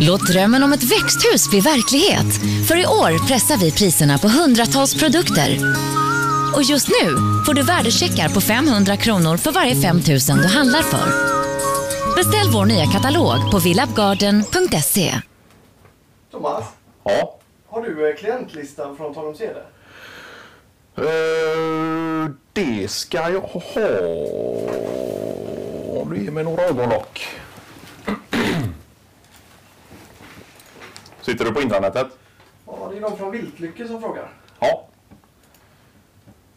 Låt drömmen om ett växthus bli verklighet. För i år pressar vi priserna på hundratals produkter. Och just nu får du värdecheckar på 500 kronor för varje 5 000 du handlar för. Beställ vår nya katalog på villabgarden.se. Thomas, Ja. har du eh, klientlistan från Tanum CD? Eh, det ska jag ha. Om du ger mig några ögonlock. Sitter du på intranätet? Ja, det är någon från Viltlycke som frågar. Ja.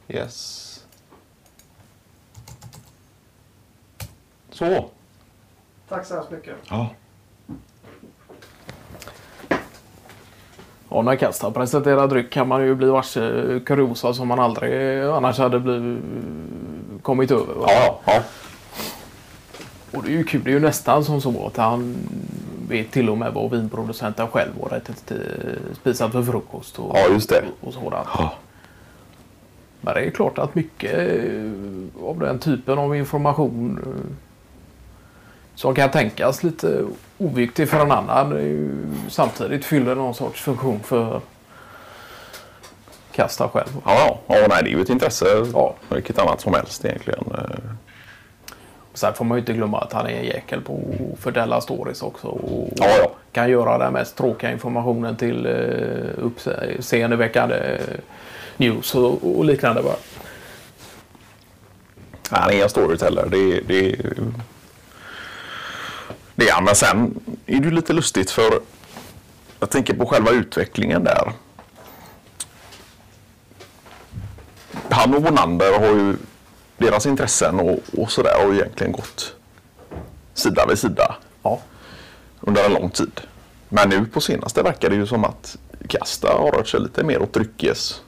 Yes. Så. Tack så hemskt mycket. Ja. Och när Kasta presenterar dryck kan man ju bli varse kuriosa som man aldrig annars hade blivit, kommit över. va? Ja, ja. Och det är ju kul. Det är ju nästan som så att han vet till och med vad vinproducenten själv har ätit till, spisat för frukost och, Ja, just det. och sådant. Ja. Men det är klart att mycket eh, av den typen av information eh, som kan tänkas lite oviktig för en annan samtidigt fyller någon sorts funktion för Kasta själv. Ja, ja. ja nej, det är ju ett intresse. Ja. Vilket annat som helst egentligen. Eh, Sen får man ju inte glömma att han är en jäkel på att fördela stories också. Och Ja, ja. Kan göra den mest tråkiga informationen till uh, uppseendeväckande news och, och liknande. Bara. Han är en storyteller. Det, det, det är han. Men sen är det ju lite lustigt för jag tänker på själva utvecklingen där. Han och Bonander har ju deras intressen och, och sådär har egentligen gått sida vid sida Ja. under en lång tid. Men nu på senaste verkar det ju som att Kasta har rört sig lite mer åt dryckes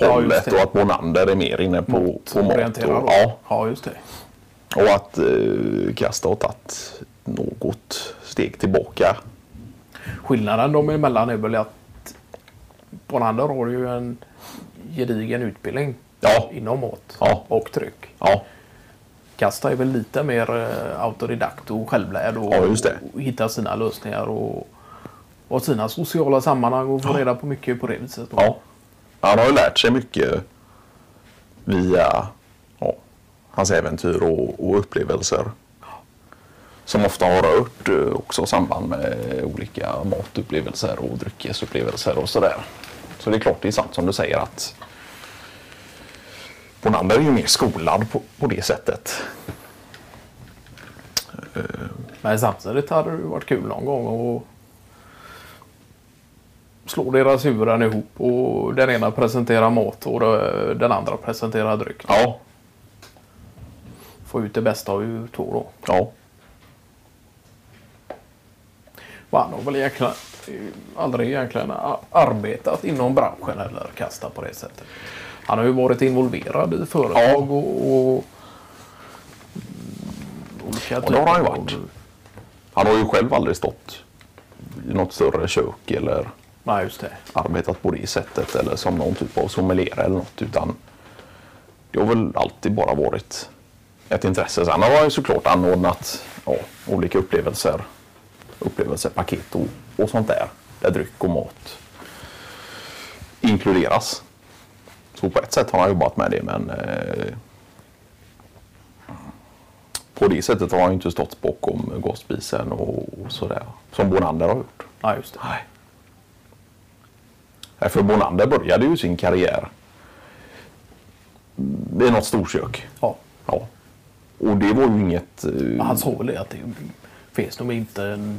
Ja, hållet det. och att Bonander är mer inne på, på mat. Och, ja, ja, just det. och att eh, Kasta har tagit något steg tillbaka. Skillnaden dem emellan är väl att Bonander har ju en gedigen utbildning Ja, inom mat Ja. och tryck. ja, Kasta är väl lite mer eh, autodidakt och självlärd och, Ja, och hitta sina lösningar och, och sina sociala sammanhang och få reda på mycket på det viset. ja. Han har ju lärt sig mycket via ja, hans äventyr och, och upplevelser. Som ofta har rört eh, också samband med olika matupplevelser och dryckesupplevelser och sådär. Så det är klart det är sant som du säger att Bonander är ju mer skolad på, på det sättet. Men samtidigt hade det varit kul någon gång att slå deras huvuden ihop och den ena presenterar mat och den andra presenterar dryck. Ja, Få ut det bästa av två då. ja, han har väl egentligen eh, aldrig egentligen arbetat inom branschen eller kastat på det sättet. Han har ju varit involverad i företag och, och mm, olika det har han ju av- varit. Han har ju själv aldrig stått i något större kök eller Nej, arbetat på det sättet eller som någon typ av sommelier eller något utan det har väl alltid bara varit ett intresse. Sen har han ju såklart anordnat ja, olika upplevelser, upplevelsepaket och, och sånt där. Där dryck och mat inkluderas. Så på ett sätt har han jobbat med det men eh, på det sättet har han inte stått bakom gåsspisen och, och sådär som Bonander har gjort. Nej, just det. Nej. Nej, För Bonander började ju sin karriär i något storkök. Ja. Ja. Och det var ju inget... eh, Han sa väl det att det finns nog inte en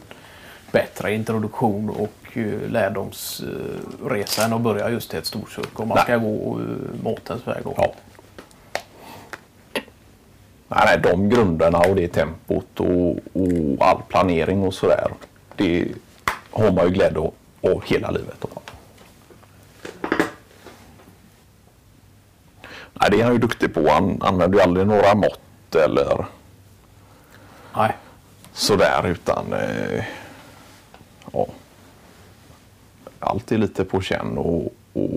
bättre introduktion och uh, lärdomsresa än att börja just i ett storkök om man ska gå uh, matens väg. Ja. Nej, nej, de grunderna och det tempot och, och all planering och sådär. Det har man ju glädje av, av hela livet. Då. Nej, det är han ju duktig på. Han använder ju aldrig några mått eller Nej. sådär utan eh, ja, alltid lite på känn och, och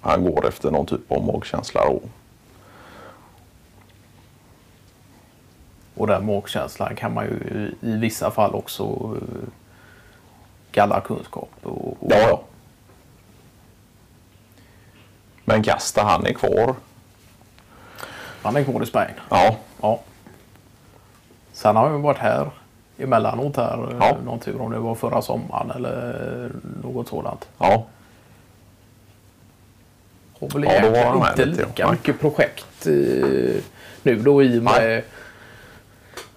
han går efter någon typ av magkänsla. Och, Och den magkänslan kan man ju i vissa fall också eh, kalla kunskap. Och, och, Ja, ja. Men Kasta, han är kvar. Han är kvar i Spanien. Ja, Ja. Sen har jag varit här emellanåt här. Ja. Ja. Någon tur om det var förra sommaren eller något sådant. ja, Har väl Ja, var inte lite, ja. lika Nej. mycket projekt eh, nu då i och med Nej.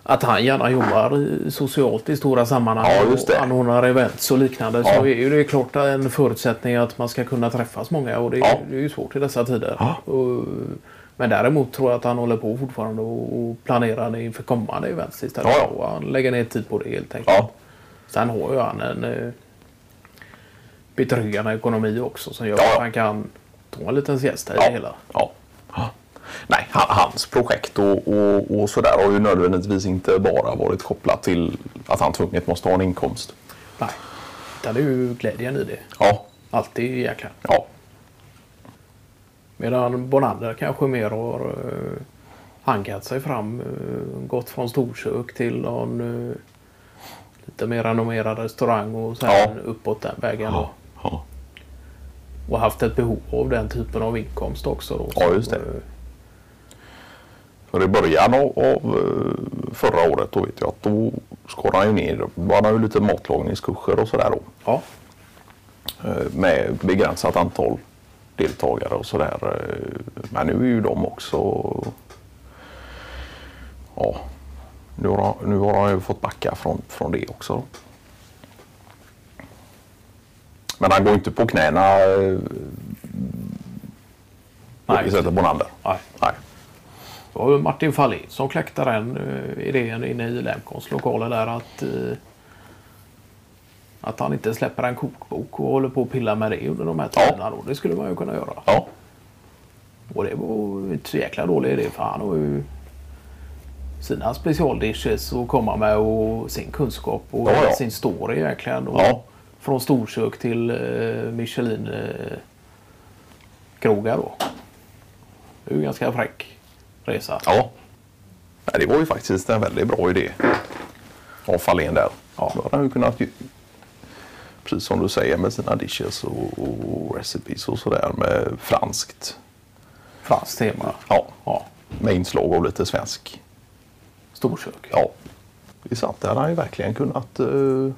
att han gärna jobbar socialt i stora sammanhang Ja, just det. och anordnar events och liknande. Så Ja. är ju det klart en förutsättning att man ska kunna träffas många och det, är- Ja. det är ju svårt i dessa tider. Ja. Och, men däremot tror jag att han håller på fortfarande och planerar inför kommande events istället. Ja, ja. Och han lägger ner tid på det helt enkelt. ja, Sen har ju han en eh, betryggande ekonomi också som gör Ja, att han kan ta en liten siesta i ja. det hela. ja. Nej, han- hans projekt och, och, och sådär har ju nödvändigtvis inte bara varit kopplat till att han tvunget måste ha en inkomst. Nej. Utan det är ju glädjen i det. Ja, Alltid egentligen. ja, Medan Bonander kanske mer har uh, hankat sig fram. eh, gått från storkök till någon uh, lite mer renommerad restaurang och sen Ja. uppåt den vägen. ja, ja. Och haft ett behov av den typen av inkomst också. Då, Ja, just det. eh, För i början av, av eh, förra året då vet jag att då skar han ju ner. Då hade han ju lite matlagningskurser och sådär då. ja. Eh, Med begränsat antal deltagare och sådär. eh, Men nu är ju de också... Ja, nu har, han- nu har han ju fått backa från, från det också. Men han går inte på knäna eh, Nej, det sättet Bonander. Nej. Nej. Det var Martin Fahlin som kläckte den eh, idén inne i Lemkons lokaler där att att han inte släpper en kokbok och håller på att pilla med det under de här tiderna. Då. Det skulle man ju kunna göra. Ja, Och det var ju inte så jäkla dålig idé för han har ju sina specialdishes att komma med och sin kunskap och Ja, ja. sin story egentligen. Och Ja. Från storkök till eh, Michelin eh, krogar då. Det är ju en ganska fräck resa. ja. Nej, det var ju faktiskt en väldigt bra idé av Fahlén där. Ja. Då hade han ju kunnat, precis som du säger, med sina dishes och, och recipes och sådär med franskt. Franskt tema. Ja, Ja. med inslag av lite svensk. Storkök. Ja, det är sant. Det hade han ju verkligen kunnat eh,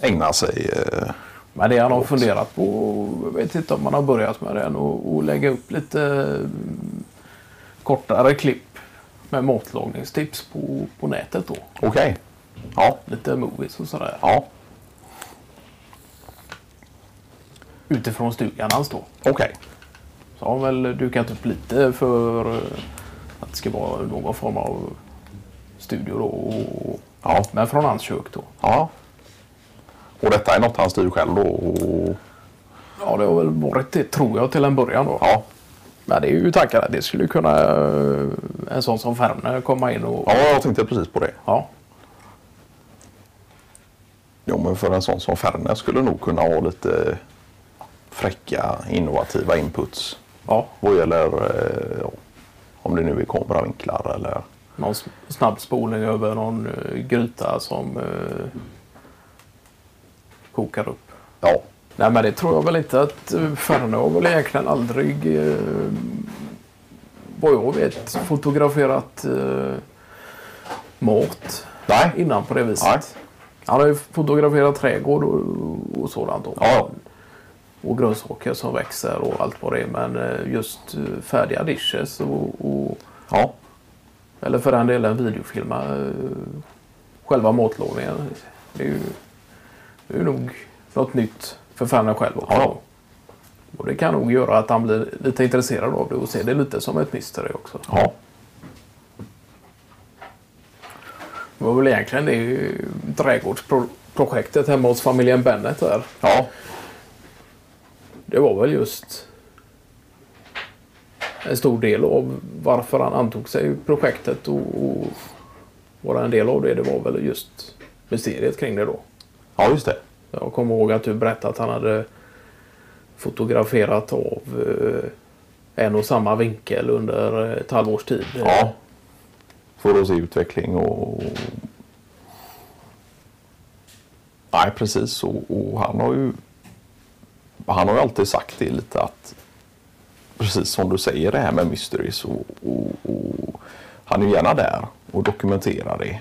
ägna sig. eh, Men det han har funderat på, jag vet inte om man har börjat med den, och, och lägga upp lite mm, kortare klipp med matlagningstips på, på nätet då. Okej. Ja, Lite movies och sådär. ja, Utifrån stugan hans då. okej. Så har väl dukat upp lite för eh, att det ska vara någon form av studio då. Och, Ja, men från hans kök då. ja. Och detta är något han styr själv då? Och, Ja, det har väl varit det tror jag till en början då. ja, Men det är ju tankar att det skulle kunna eh, en sån som Ferne komma in och... ja, jag tänkte precis på det. Ja. Jo, men för en sån som Ferne skulle nog kunna ha lite fräcka, innovativa inputs. ja. Vad gäller eh, ja, om det nu är kameravinklar eller... Någon snabb spolning över någon eh, gryta som eh, kokar upp. Ja, Nej men det tror jag väl inte att uh, Ferne har väl egentligen aldrig eh, vad jag vet fotograferat eh, mat nej. innan på det viset. Nej. Han har ju fotograferat trädgård och, och sådant. då. Ja. Och grönsaker som växer och allt vad det är. Men eh, just eh, färdiga dishes och, och Ja, eller för den delen videofilma eh, själva matlagningen. Det är ju, det är ju nog något nytt för fanen själv också. Ja. Och det kan nog göra att han blir lite intresserad av det och ser det lite som ett mystery också. ja, Det var väl egentligen det trädgårdsprojektet hemma hos familjen Bennet där. ja, Det var väl just en stor del av varför han antog sig projektet och, och vara en del av det. Det var väl just mysteriet kring det då. ja, just det. Jag kommer ihåg att du berättade att han hade fotograferat av eh, en och samma vinkel under ett halvårs tid. Ja för att se utveckling och... Nej, precis. Och, och han har ju han har ju alltid sagt det lite att precis som du säger det här med mysteries och, och, och han är gärna där och dokumenterar det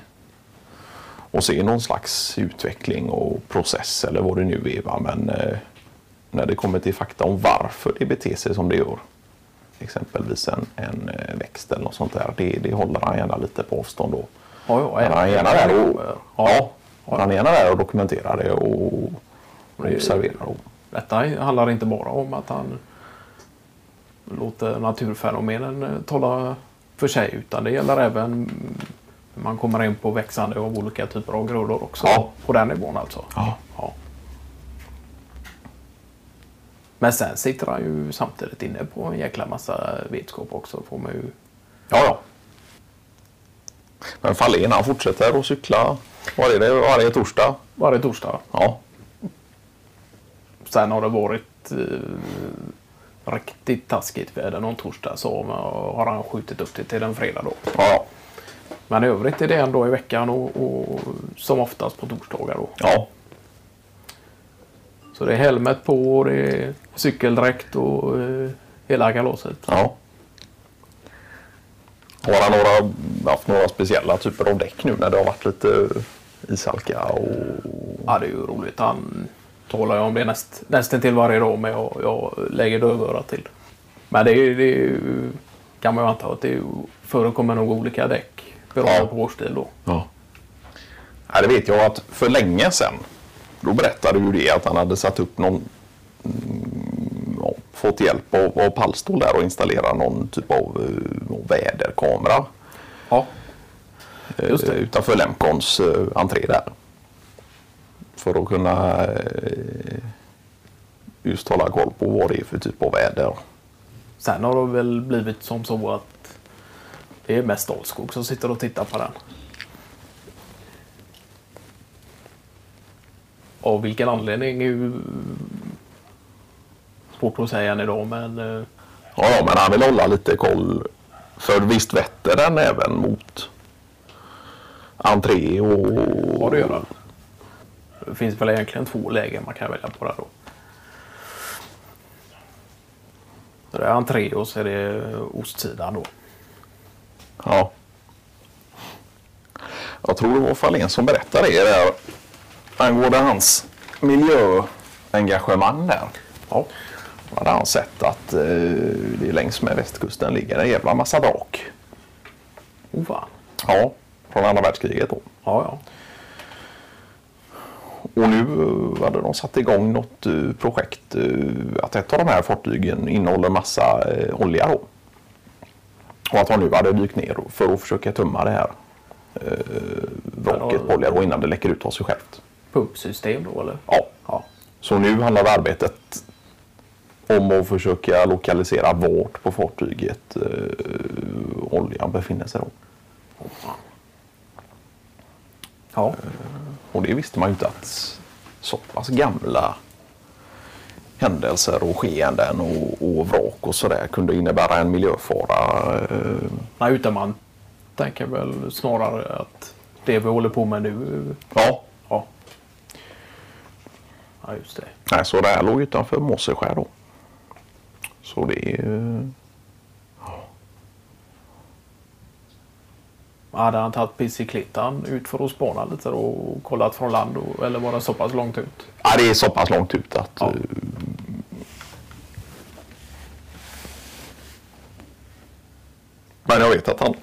och ser någon slags utveckling och process eller vad det nu är. Va? Men eh, när det kommer till fakta om varför det beter sig som det gör, exempelvis en, en eh, växt eller något sånt där, det, det håller han gärna lite på avstånd då. Ja, ja, Men han är gärna där och, Ja. ja, han är gärna där och dokumenterar det och, observerar. Och, Detta handlar inte bara om att han låter naturfenomenen eh, tala för sig utan det gäller även man kommer in på växande av olika typer av grödor också. Ja. På den nivån alltså. ja. Ja. Men sen sitter han ju samtidigt inne på en jäkla massa vetskap också. Får man ju... Ja, ja. Men Fahlén han fortsätter att cykla är det, varje torsdag. Varje torsdag. Ja, Sen har det varit eh, riktigt taskigt väder någon torsdag så har han skjutit upp det till en fredag då. ja, Men i övrigt är det en dag i veckan och, och som oftast på torsdagar då. ja. Så det är helmet på och det är cykeldräkt och eh, hela kalaset. ja. Har han några, haft några speciella typer av däck nu när det har varit lite ishalka? Och... Ja, det är ju roligt. Han talar ju om det näst, nästan till varje dag men jag, jag lägger dövörat till. Men det, är, det är kan man ju anta att det är förekommer nog olika däck beroende Ja. på årstid då. Ja. Ja, det vet jag att för länge sedan, då berättade ju det att han hade satt upp någon, mm, ja, fått hjälp av, av Pallstol där och installera någon typ av uh, väderkamera Ja, eh, Just det. utanför Lemcons uh, entré där. För att kunna eh, just hålla koll på vad det är för typ av väder. Sen har det väl blivit som så att det är mest Dalskog som sitter och tittar på den. Av vilken anledning är svårt att säga än idag men eh, Ja, ja, men han vill hålla lite koll. För visst vetter den även mot entré och... vad det gör det. Det finns väl egentligen två lägen man kan välja på där då. Så det är entré och så är det ostsidan då. Ja. Jag tror det var Fahlén som berättade det där angående hans miljöengagemang där. Ja, hade han sett att eh, det längs med västkusten ligger en jävla massa vrak. oh. Ja, från andra världskriget då. Ja, ja. Och nu eh, hade de satt igång något eh, projekt eh, att ett av de här fartygen innehåller massa olja då. Och att de nu hade dykt ner för att försöka tömma det här eh, vraket på olja då innan det läcker ut av sig självt. Pumpsystem då eller? Ja, Ja. så nu handlar arbetet om att försöka lokalisera vart på fartyget eh, oljan befinner sig då. Ja. Och det visste man ju inte att så pass gamla händelser och skeenden och, och vrak och sådär kunde innebära en miljöfara. eh, Nej, utan man tänker väl snarare att det vi håller på med nu. Ja, Ja. Ja, just det. nej, så det här låg utanför Måseskär då. Så det är... eh, Hade han tagit bicykletan ut för att spana lite då och kollat från land? Och, eller var det så pass långt ut? Ja, det är så pass långt ut att... Ja. eh, Men jag vet att han...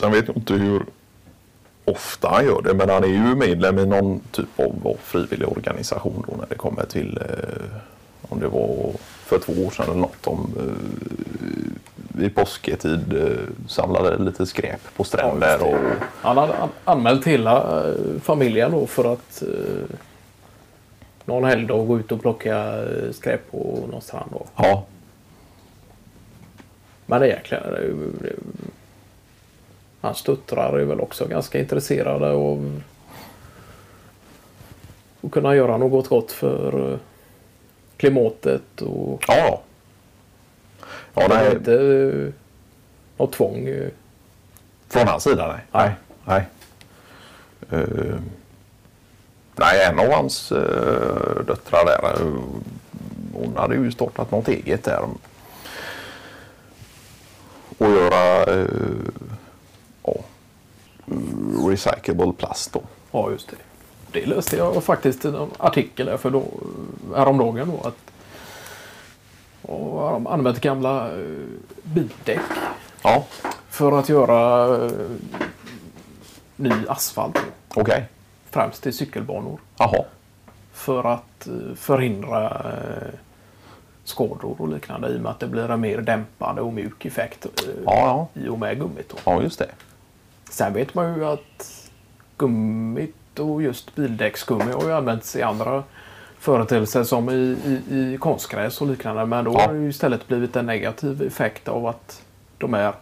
Sen vet jag inte hur ofta han gör det, men han är ju medlem i någon typ av, frivillig organisation då när det kommer till... Eh, om det var för två år sedan eller något om eh, vid påsketid eh, samlade lite skräp på stränder och Han hade an- anmält hela eh, familjen då för att eh, någon helgdag gå ut och plocka eh, skräp på någon strand. Då. ja, Men det är jäkla... det det Hans döttrar är väl också ganska intresserade av att kunna göra något gott för eh, klimatet och ja, ja. Nej, är inte eh, något tvång. eh. Från hans sida? Nej. Nej. nej. Eh, nej, en av hans uh, döttrar där, eh, hon hade ju startat något eget där. Och göra uh, recyclable plast då. Ja, just det. Det läste jag faktiskt i en artikel för då, häromdagen då att och de använt gamla eh, bildäck Ja, för att göra eh, ny asfalt. okej. Främst till cykelbanor. Jaha. För att eh, förhindra skador och liknande i och med att det blir en mer dämpande och mjuk effekt eh, Ja, i och med gummit. Då. ja, just det. Sen vet man ju att gummit och just bildäcksgummi har ju använts i andra företeelser som i, i, i konstgräs och liknande. Men då Ja. har det ju istället blivit en negativ effekt av att de är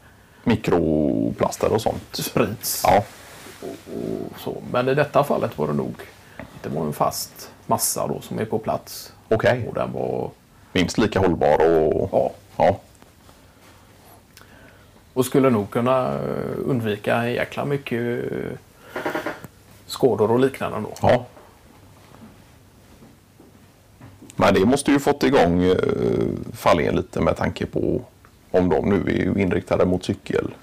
Mikroplaster och sånt. sprids. Ja, Och så. Men i detta fallet var det nog det var en fast massa då som är på plats. okej. Och den var Minst lika hållbar och... ja, Ja, och skulle nog kunna eh, undvika en jäkla mycket eh, skador och liknande då. ja. Men det måste ju fått igång eh, Fahlén lite med tanke på om de nu är inriktade mot cykel.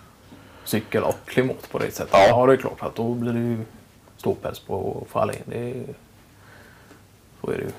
cykel och klimat på det sättet. Ja. Ja, det är klart att då blir det ju ståpäls på Fahlén. Det är, så är det ju.